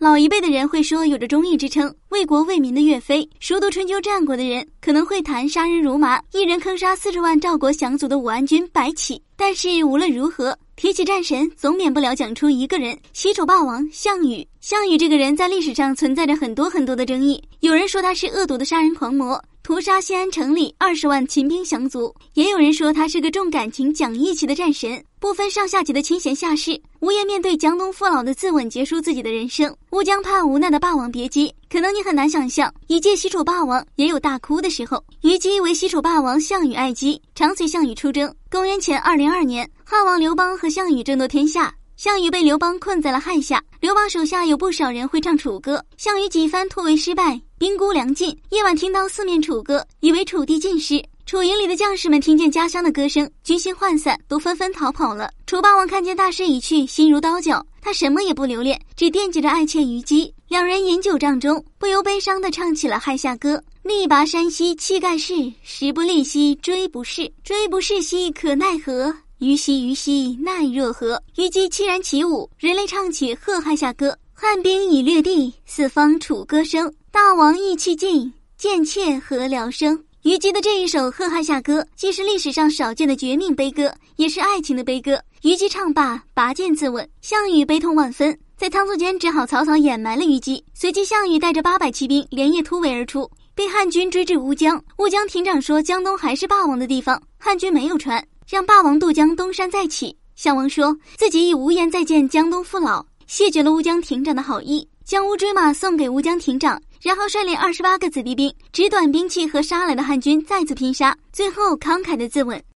老一辈的人会说有着忠义之称、为国为民的岳飞；熟读春秋战国的人可能会谈杀人如麻、一人坑杀四十万赵国降卒的武安君白起。但是无论如何，提起战神，总免不了讲出一个人——西楚霸王项羽。项羽这个人在历史上存在着很多很多的争议，有人说他是恶毒的杀人狂魔。屠杀西安城里二十万秦兵降卒，也有人说他是个重感情、讲义气的战神，不分上下级的亲贤下士。无颜面对江东父老的自刎，结束自己的人生。乌江畔无奈的霸王别姬，可能你很难想象，一介西楚霸王也有大哭的时候。虞姬为西楚霸王项羽爱姬，常随项羽出征。公元前二零二年，汉王刘邦和项羽争夺天下。项羽被刘邦困在了汉下，刘邦手下有不少人会唱楚歌。项羽几番突围失败，兵孤粮尽，夜晚听到四面楚歌，以为楚地尽失。楚营里的将士们听见家乡的歌声，军心涣散，都纷纷逃跑了。楚霸王看见大势已去，心如刀绞，他什么也不留恋，只惦记着爱妾虞姬。两人饮酒帐中，不由悲伤地唱起了汉下歌：力拔山兮气盖世，时不利兮骓不逝，骓不逝兮可奈何。虞兮虞兮奈若何？虞姬凄然起舞，人类唱起贺汉下歌。汉兵已掠地，四方楚歌声。大王意气尽，贱妾何聊生？虞姬的这一首贺汉下歌，既是历史上少见的绝命悲歌，也是爱情的悲歌。虞姬唱罢，拔剑自刎。项羽悲痛万分，在仓促间只好草草掩埋了虞姬。随即，项羽带着八百骑兵连夜突围而出，被汉军追至乌江。乌江亭长说：“江东还是霸王的地方。”汉军没有船。让霸王渡江东山再起。项王说自己已无颜再见江东父老，谢绝了乌江亭长的好意，将乌骓马送给乌江亭长，然后率领二十八个子弟兵，执短兵器和杀来的汉军再次拼杀，最后慷慨的自刎。